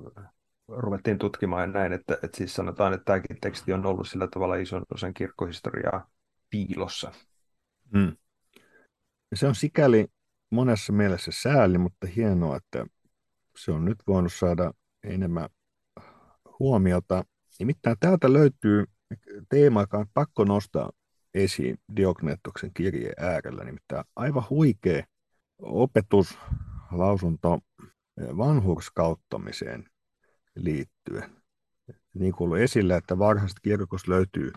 ruvettiin tutkimaan näin, että, että siis sanotaan, että tämäkin teksti on ollut sillä tavalla ison osan kirkkohistoriaa piilossa. Mm. Se on sikäli monessa mielessä sääli, mutta hienoa, että se on nyt voinut saada enemmän huomiota. Nimittäin täältä löytyy teema, joka on pakko nostaa esiin Diognetoksen kirjeen äärellä, nimittäin aivan huikea opetuslausunto vanhurskauttamiseen liittyen. Niin kuin ollut esillä, että varhaisesta kirkosta löytyy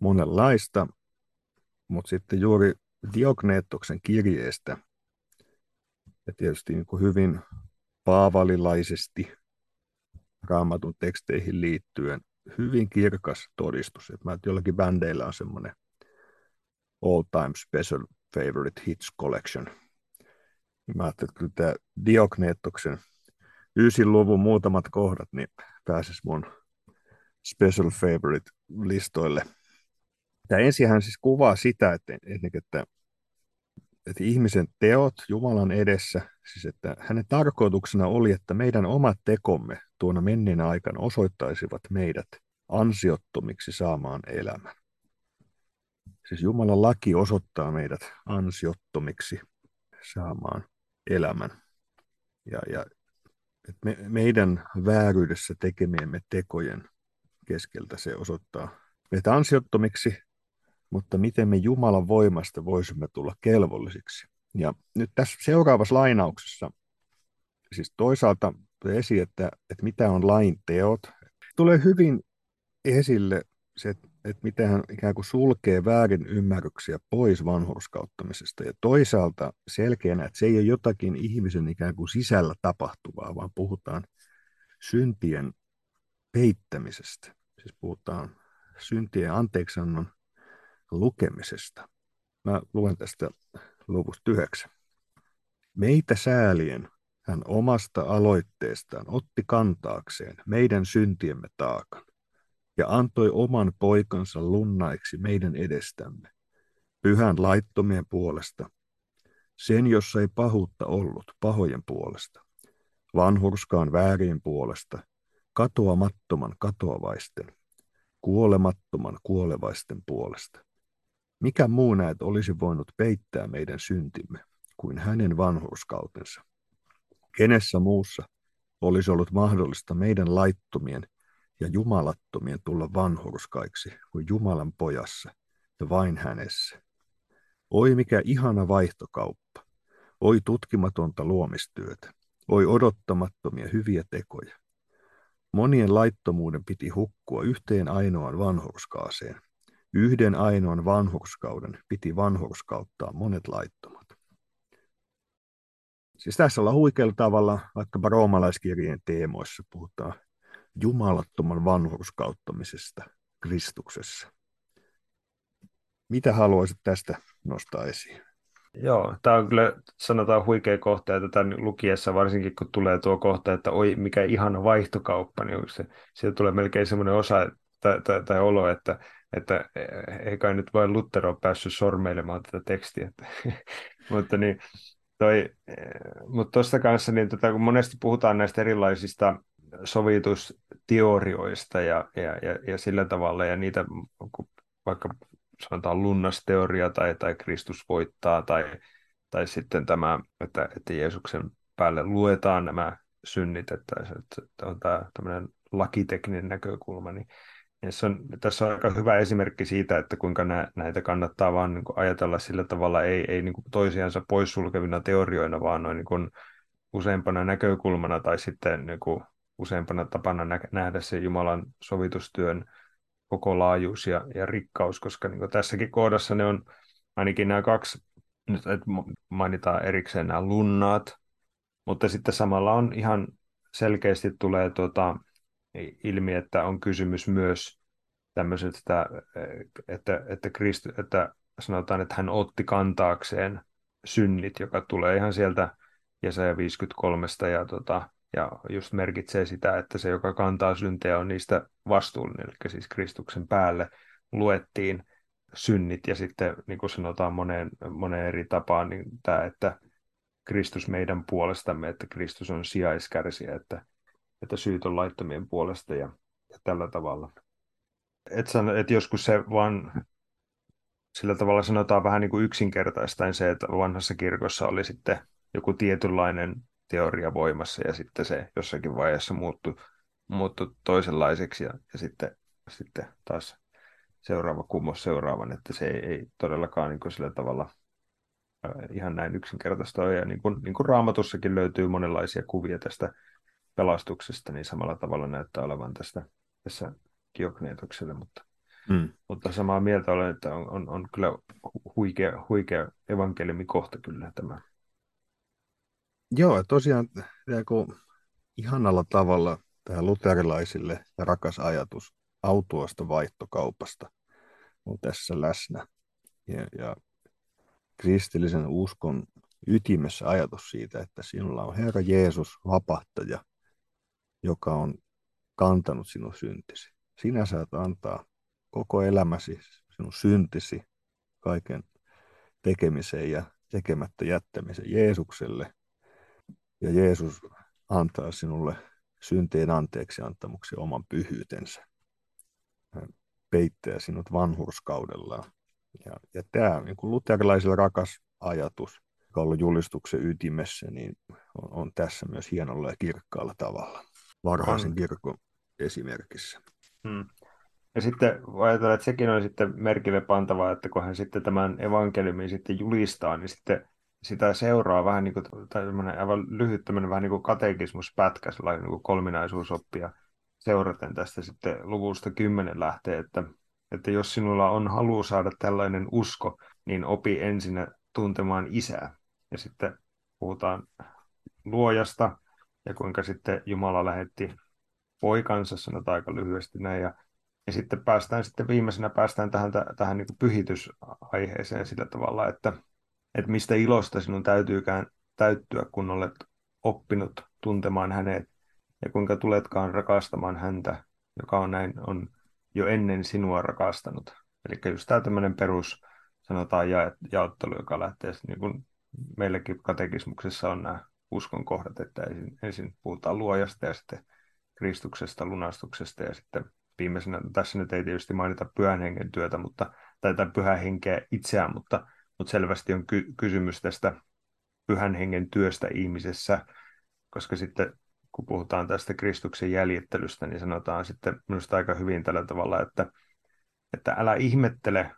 monenlaista, mutta sitten juuri Diognetoksen kirjeestä ja tietysti niin kuin hyvin paavalilaisesti raamatun teksteihin liittyen hyvin kirkas todistus. Että mä, että jollakin bändeillä on semmoinen all time special favorite hits collection. Mä ajattelin, että kyllä tämä Diognetoksen ysin luvun muutamat kohdat, niin pääsis mun special favorite listoille. Tämä ensin siis kuvaa sitä, että, että, että ihmisen teot Jumalan edessä, siis että hänen tarkoituksena oli, että meidän omat tekomme tuona menneenä aikana osoittaisivat meidät ansiottomiksi saamaan elämän. Siis Jumalan laki osoittaa meidät ansiottomiksi saamaan elämän. Ja, ja että me, meidän vääryydessä tekemiemme tekojen keskeltä se osoittaa meitä ansiottomiksi, mutta miten me Jumalan voimasta voisimme tulla kelvollisiksi. Ja nyt tässä seuraavassa lainauksessa, siis toisaalta esiin, että, että mitä on lain teot, tulee hyvin esille se, että miten hän ikään kuin sulkee väärin ymmärryksiä pois vanhurskauttamisesta ja toisaalta selkeänä, että se ei ole jotakin ihmisen ikään kuin sisällä tapahtuvaa, vaan puhutaan syntien peittämisestä. Siis puhutaan syntien anteeksannon lukemisesta. Mä luen tästä luvusta yhdeksän. Meitä säälien hän omasta aloitteestaan otti kantaakseen meidän syntiemme taakan ja antoi oman poikansa lunnaiksi meidän edestämme, pyhän laittomien puolesta, sen, jossa ei pahuutta ollut, pahojen puolesta, vanhurskaan väärien puolesta, katoamattoman katoavaisten, kuolemattoman kuolevaisten puolesta. Mikä muu näet olisi voinut peittää meidän syntimme kuin hänen vanhurskautensa? Kenessä muussa olisi ollut mahdollista meidän laittomien ja jumalattomien tulla vanhurskaiksi kuin Jumalan pojassa ja vain hänessä. Oi mikä ihana vaihtokauppa, oi tutkimatonta luomistyötä, oi odottamattomia hyviä tekoja. Monien laittomuuden piti hukkua yhteen ainoan vanhurskaaseen. Yhden ainoan vanhurskauden piti vanhurskauttaa monet laittomat. Siis tässä ollaan huikealla tavalla, vaikkapa roomalaiskirjeen teemoissa puhutaan jumalattoman vanhurskauttamisesta Kristuksessa. Mitä haluaisit tästä nostaa esiin? Joo, tämä on kyllä sanotaan huikea kohta, ja tätä lukiessa varsinkin kun tulee tuo kohta, että oi mikä ihana vaihtokauppa, niin se, sieltä tulee melkein semmoinen osa tai, tai, tai olo, että, että ei kai nyt vain Luther ole päässyt sormeilemaan tätä tekstiä. (laughs) mutta niin, toi, mutta tuosta kanssa, niin tota, kun monesti puhutaan näistä erilaisista sovitusteorioista ja, ja, ja, ja sillä tavalla, ja niitä vaikka sanotaan lunnasteoria tai, tai Kristus voittaa tai, tai sitten tämä, että, että Jeesuksen päälle luetaan nämä synnit, että, että on tämä tämmöinen lakitekninen näkökulma, niin se on, tässä on aika hyvä esimerkki siitä, että kuinka nä, näitä kannattaa vaan niin kuin ajatella sillä tavalla, ei, ei niin kuin toisiansa poissulkevina teorioina, vaan noin niin kuin useampana näkökulmana tai sitten niin kuin useampana tapana nä, nähdä se Jumalan sovitustyön koko laajuus ja, ja rikkaus, koska niin tässäkin kohdassa ne on ainakin nämä kaksi, nyt mainitaan erikseen nämä lunnaat, mutta sitten samalla on ihan selkeästi tulee tuota, ilmi, että on kysymys myös tämmöisestä, että, että, Kristu, että sanotaan, että hän otti kantaakseen synnit, joka tulee ihan sieltä Jesaja 53 ja, tota, ja just merkitsee sitä, että se, joka kantaa syntejä, on niistä vastuullinen, eli siis Kristuksen päälle luettiin synnit ja sitten niin kuin sanotaan moneen, moneen eri tapaan, niin tämä, että Kristus meidän puolestamme, että Kristus on sijaiskärsiä, että, että syyt on laittomien puolesta ja, ja tällä tavalla. Et sano, että joskus se vaan sillä tavalla sanotaan vähän niin kuin yksinkertaistaen se, että vanhassa kirkossa oli sitten joku tietynlainen teoria voimassa ja sitten se jossakin vaiheessa muuttui, muuttui toisenlaiseksi ja, ja sitten, sitten taas seuraava kummos seuraavan, että se ei, ei todellakaan niin kuin sillä tavalla ihan näin yksinkertaista ole. Ja niin kuin, niin kuin raamatussakin löytyy monenlaisia kuvia tästä pelastuksesta, niin samalla tavalla näyttää olevan tästä, tässä Diogneetokselle, mutta, mm. mutta samaa mieltä olen, että on, on, on kyllä huikea, huikea evankeliumikohta kyllä tämä. Joo, tosiaan kun ihanalla tavalla tähän luterilaisille rakas ajatus autuosta vaihtokaupasta on tässä läsnä. Ja, ja kristillisen uskon ytimessä ajatus siitä, että sinulla on Herra Jeesus, vapahtaja, joka on kantanut sinun syntisi. Sinä saat antaa koko elämäsi, sinun syntisi, kaiken tekemiseen ja tekemättä jättämisen Jeesukselle. Ja Jeesus antaa sinulle syntien anteeksi antamuksen oman pyhyytensä. Hän peittää sinut vanhurskaudellaan. Ja, ja tämä niin kuin luterilaisilla rakas ajatus, joka on ollut julistuksen ytimessä, niin on, on tässä myös hienolla ja kirkkaalla tavalla varhaisen on. kirkon esimerkissä. Hmm. Ja sitten ajatellaan, että sekin on sitten merkille pantavaa, että kun hän sitten tämän evankeliumin sitten julistaa, niin sitten sitä seuraa vähän niin kuin, tai aivan lyhyt tämmöinen vähän niin kuin katekismuspätkä, sellainen niin kuin kolminaisuusoppia seuraten tästä sitten luvusta 10 lähtee, että, että jos sinulla on halu saada tällainen usko, niin opi ensin tuntemaan isää. Ja sitten puhutaan luojasta ja kuinka sitten Jumala lähetti poikansa, sanotaan aika lyhyesti näin, ja, ja sitten päästään sitten viimeisenä päästään tähän, tähän niin pyhitysaiheeseen sillä tavalla, että, että mistä ilosta sinun täytyykään täyttyä, kun olet oppinut tuntemaan hänet, ja kuinka tuletkaan rakastamaan häntä, joka on näin on jo ennen sinua rakastanut. Eli just tämä tämmöinen perus, sanotaan, ja, jaottelu, joka lähtee, niin kuin meilläkin katekismuksessa on nämä uskon kohdat, että ensin, ensin puhutaan luojasta ja sitten Kristuksesta, lunastuksesta ja sitten viimeisenä, tässä nyt ei tietysti mainita pyhän hengen työtä, mutta, tai, tai pyhän henkeä itseään, mutta, mutta selvästi on ky- kysymys tästä pyhän hengen työstä ihmisessä, koska sitten kun puhutaan tästä Kristuksen jäljittelystä, niin sanotaan sitten minusta aika hyvin tällä tavalla, että, että älä ihmettele,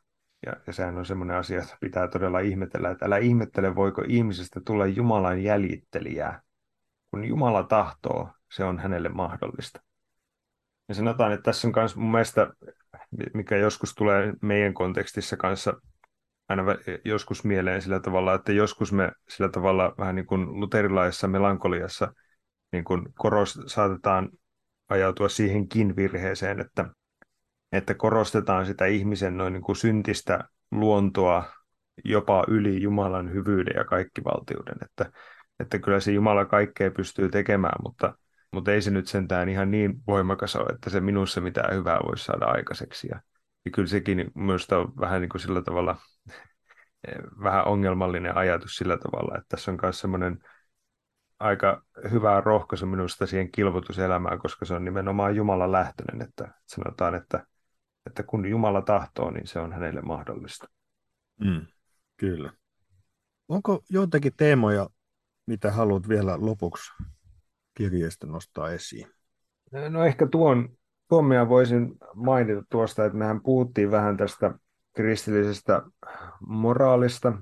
ja, ja sehän on semmoinen asia, että pitää todella ihmetellä, että älä ihmettele, voiko ihmisestä tulla Jumalan jäljittelijää. Kun Jumala tahtoo, se on hänelle mahdollista. Ja sanotaan, että tässä on myös mun mielestä, mikä joskus tulee meidän kontekstissa kanssa aina joskus mieleen sillä tavalla, että joskus me sillä tavalla vähän niin kuin luterilaisessa melankoliassa niin kuin korost, saatetaan ajautua siihenkin virheeseen, että, että korostetaan sitä ihmisen noin niin kuin syntistä luontoa jopa yli Jumalan hyvyyden ja kaikkivaltiuden, että, että kyllä se Jumala kaikkea pystyy tekemään, mutta mutta ei se nyt sentään ihan niin voimakas ole, että se minussa mitään hyvää voisi saada aikaiseksi. Ja, ja kyllä sekin myös on vähän niin kuin sillä tavalla (laughs) vähän ongelmallinen ajatus sillä tavalla, että tässä on myös semmoinen aika hyvä rohkaisu minusta siihen kilvotuselämään, koska se on nimenomaan Jumalan lähtöinen, että sanotaan, että, että kun Jumala tahtoo, niin se on hänelle mahdollista. Mm, kyllä. Onko joitakin teemoja, mitä haluat vielä lopuksi kirjeestä nostaa esiin? No ehkä tuon, tuon minä voisin mainita tuosta, että mehän puhuttiin vähän tästä kristillisestä moraalista.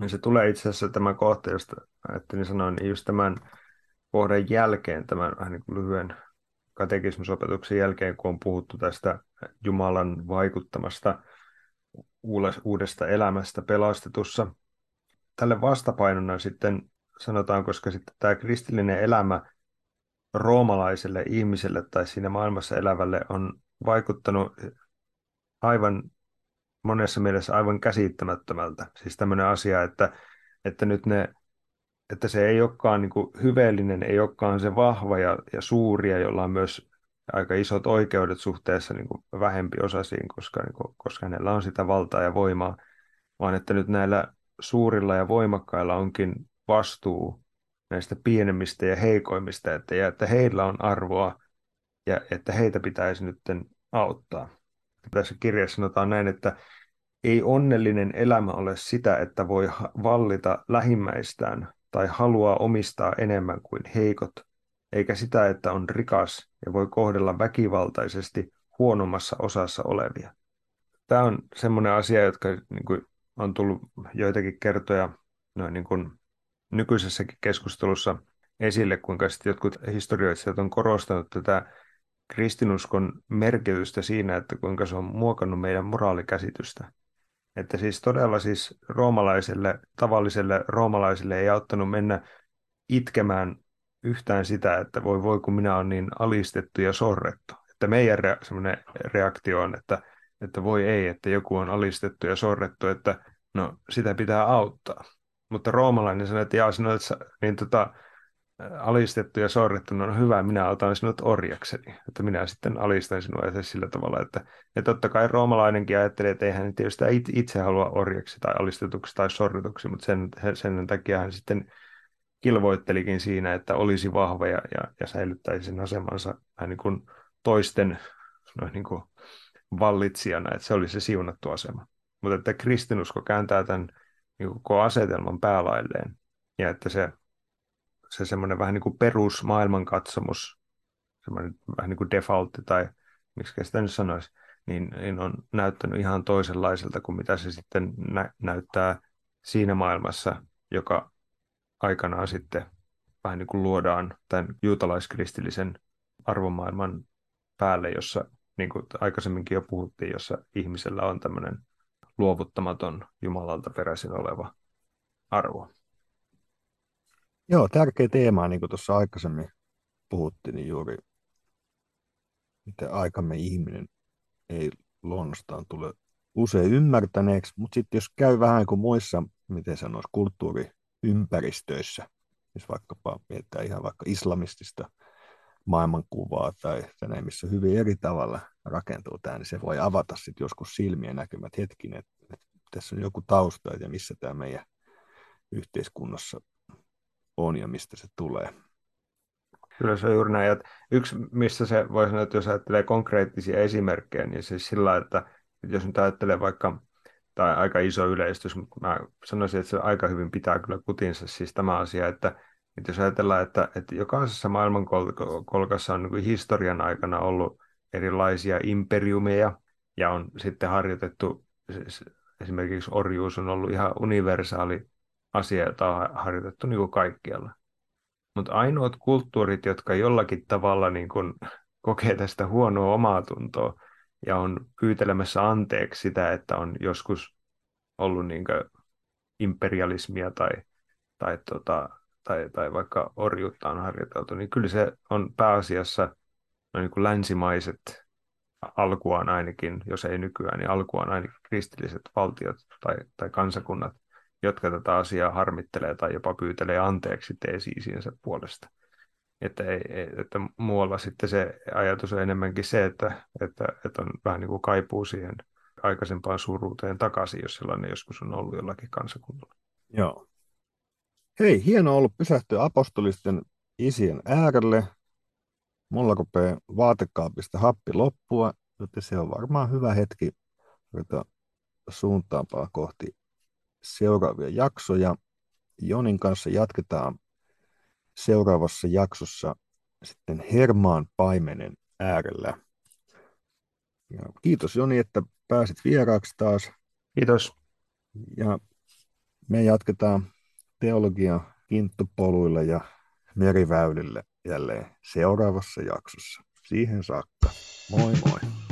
Ja se tulee itse asiassa tämä kohta, josta ajattelin sanoa, niin just tämän kohdan jälkeen, tämän vähän niin kuin lyhyen katekismusopetuksen jälkeen, kun on puhuttu tästä Jumalan vaikuttamasta uudesta elämästä pelastetussa. Tälle vastapainona sitten sanotaan, koska sitten tämä kristillinen elämä roomalaiselle ihmiselle tai siinä maailmassa elävälle on vaikuttanut aivan monessa mielessä aivan käsittämättömältä. Siis tämmöinen asia, että, että nyt ne, että se ei olekaan niin hyveellinen, ei olekaan se vahva ja, ja suuri, ja jolla on myös aika isot oikeudet suhteessa niin kuin vähempi osasiin, koska, niin kuin, koska hänellä on sitä valtaa ja voimaa, vaan että nyt näillä suurilla ja voimakkailla onkin vastuu näistä pienemmistä ja heikoimmista, että, ja että heillä on arvoa ja että heitä pitäisi nyt auttaa. Tässä kirjassa sanotaan näin, että ei onnellinen elämä ole sitä, että voi vallita lähimmäistään tai haluaa omistaa enemmän kuin heikot, eikä sitä, että on rikas ja voi kohdella väkivaltaisesti huonommassa osassa olevia. Tämä on semmoinen asia, jotka niin kuin, on tullut joitakin kertoja noin niin kuin, nykyisessäkin keskustelussa esille, kuinka sitten jotkut historioitsijat on korostanut tätä kristinuskon merkitystä siinä, että kuinka se on muokannut meidän moraalikäsitystä. Että siis todella siis roomalaiselle, tavalliselle roomalaiselle ei auttanut mennä itkemään yhtään sitä, että voi voi kun minä olen niin alistettu ja sorrettu. Että meidän rea- semmoinen reaktio on, että, että voi ei, että joku on alistettu ja sorrettu, että no sitä pitää auttaa. Mutta roomalainen sanoi, että jaa, sinä olet niin tota, alistettu ja sorrettu, no hyvä, minä otan sinut orjakseni, että minä sitten alistan sinua ja sillä tavalla, että ja totta kai roomalainenkin ajattelee, että eihän tietysti itse halua orjaksi tai alistetuksi tai sorretuksi, mutta sen, sen takia hän sitten kilvoittelikin siinä, että olisi vahva ja, ja, ja säilyttäisi sen asemansa vähän niin kuin toisten noin niin kuin vallitsijana, että se oli se siunattu asema. Mutta että kristinusko kääntää tämän niin koko asetelman päälailleen ja että se se semmoinen vähän niin kuin perusmaailmankatsomus, semmoinen vähän niin kuin defaultti tai miksi sitä nyt sanoisi, niin, niin on näyttänyt ihan toisenlaiselta kuin mitä se sitten nä- näyttää siinä maailmassa, joka aikanaan sitten vähän niin kuin luodaan tämän juutalaiskristillisen arvomaailman päälle, jossa niin kuin aikaisemminkin jo puhuttiin, jossa ihmisellä on tämmöinen luovuttamaton Jumalalta peräisin oleva arvo. Joo, tärkeä teema, niin kuin tuossa aikaisemmin puhuttiin, niin juuri miten aikamme ihminen ei luonnostaan tule usein ymmärtäneeksi, mutta sitten jos käy vähän kuin muissa, miten sanoisi, kulttuuriympäristöissä, jos vaikkapa mietitään ihan vaikka islamistista maailmankuvaa tai tänne, missä hyvin eri tavalla rakentuu tämä, niin se voi avata sitten joskus silmien näkymät hetkin, että, että tässä on joku tausta ja missä tämä meidän yhteiskunnassa on ja mistä se tulee. Kyllä se on juuri näin. Että yksi, missä se voi sanoa, että jos ajattelee konkreettisia esimerkkejä, niin siis sillä, että jos nyt ajattelee vaikka, tai aika iso yleistys, mutta mä sanoisin, että se aika hyvin pitää kyllä kutinsa siis tämä asia, että, että jos ajatellaan, että, että jokaisessa maailmankolkassa on niin historian aikana ollut erilaisia imperiumeja, ja on sitten harjoitettu, esimerkiksi orjuus on ollut ihan universaali asia, jota on harjoitettu niin kuin kaikkialla. Mutta ainoat kulttuurit, jotka jollakin tavalla niin kuin kokee tästä huonoa omaa tuntoa ja on pyytelemässä anteeksi sitä, että on joskus ollut niin imperialismia tai, tai, tota, tai, tai vaikka orjuutta on harjoiteltu, niin kyllä se on pääasiassa no niin kuin länsimaiset alkuaan ainakin, jos ei nykyään, niin alkuaan ainakin kristilliset valtiot tai, tai kansakunnat, jotka tätä asiaa harmittelee tai jopa pyytelee anteeksi teesiisiensä puolesta. Että, ei, että muualla sitten se ajatus on enemmänkin se, että, että, että on vähän niin kuin kaipuu siihen aikaisempaan suruuteen takaisin, jos sellainen joskus on ollut jollakin kansakunnalla. Joo. Hei, hienoa ollut pysähtyä apostolisten isien äärelle. Mulla rupeaa vaatekaapista happi loppua, joten se on varmaan hyvä hetki ruveta suuntaamaan kohti seuraavia jaksoja. Jonin kanssa jatketaan seuraavassa jaksossa sitten Hermaan paimenen äärellä. Ja kiitos Joni, että pääsit vieraaksi taas. Kiitos. Ja me jatketaan teologia kinttupoluille ja meriväylille jälleen seuraavassa jaksossa. Siihen saakka. Moi moi.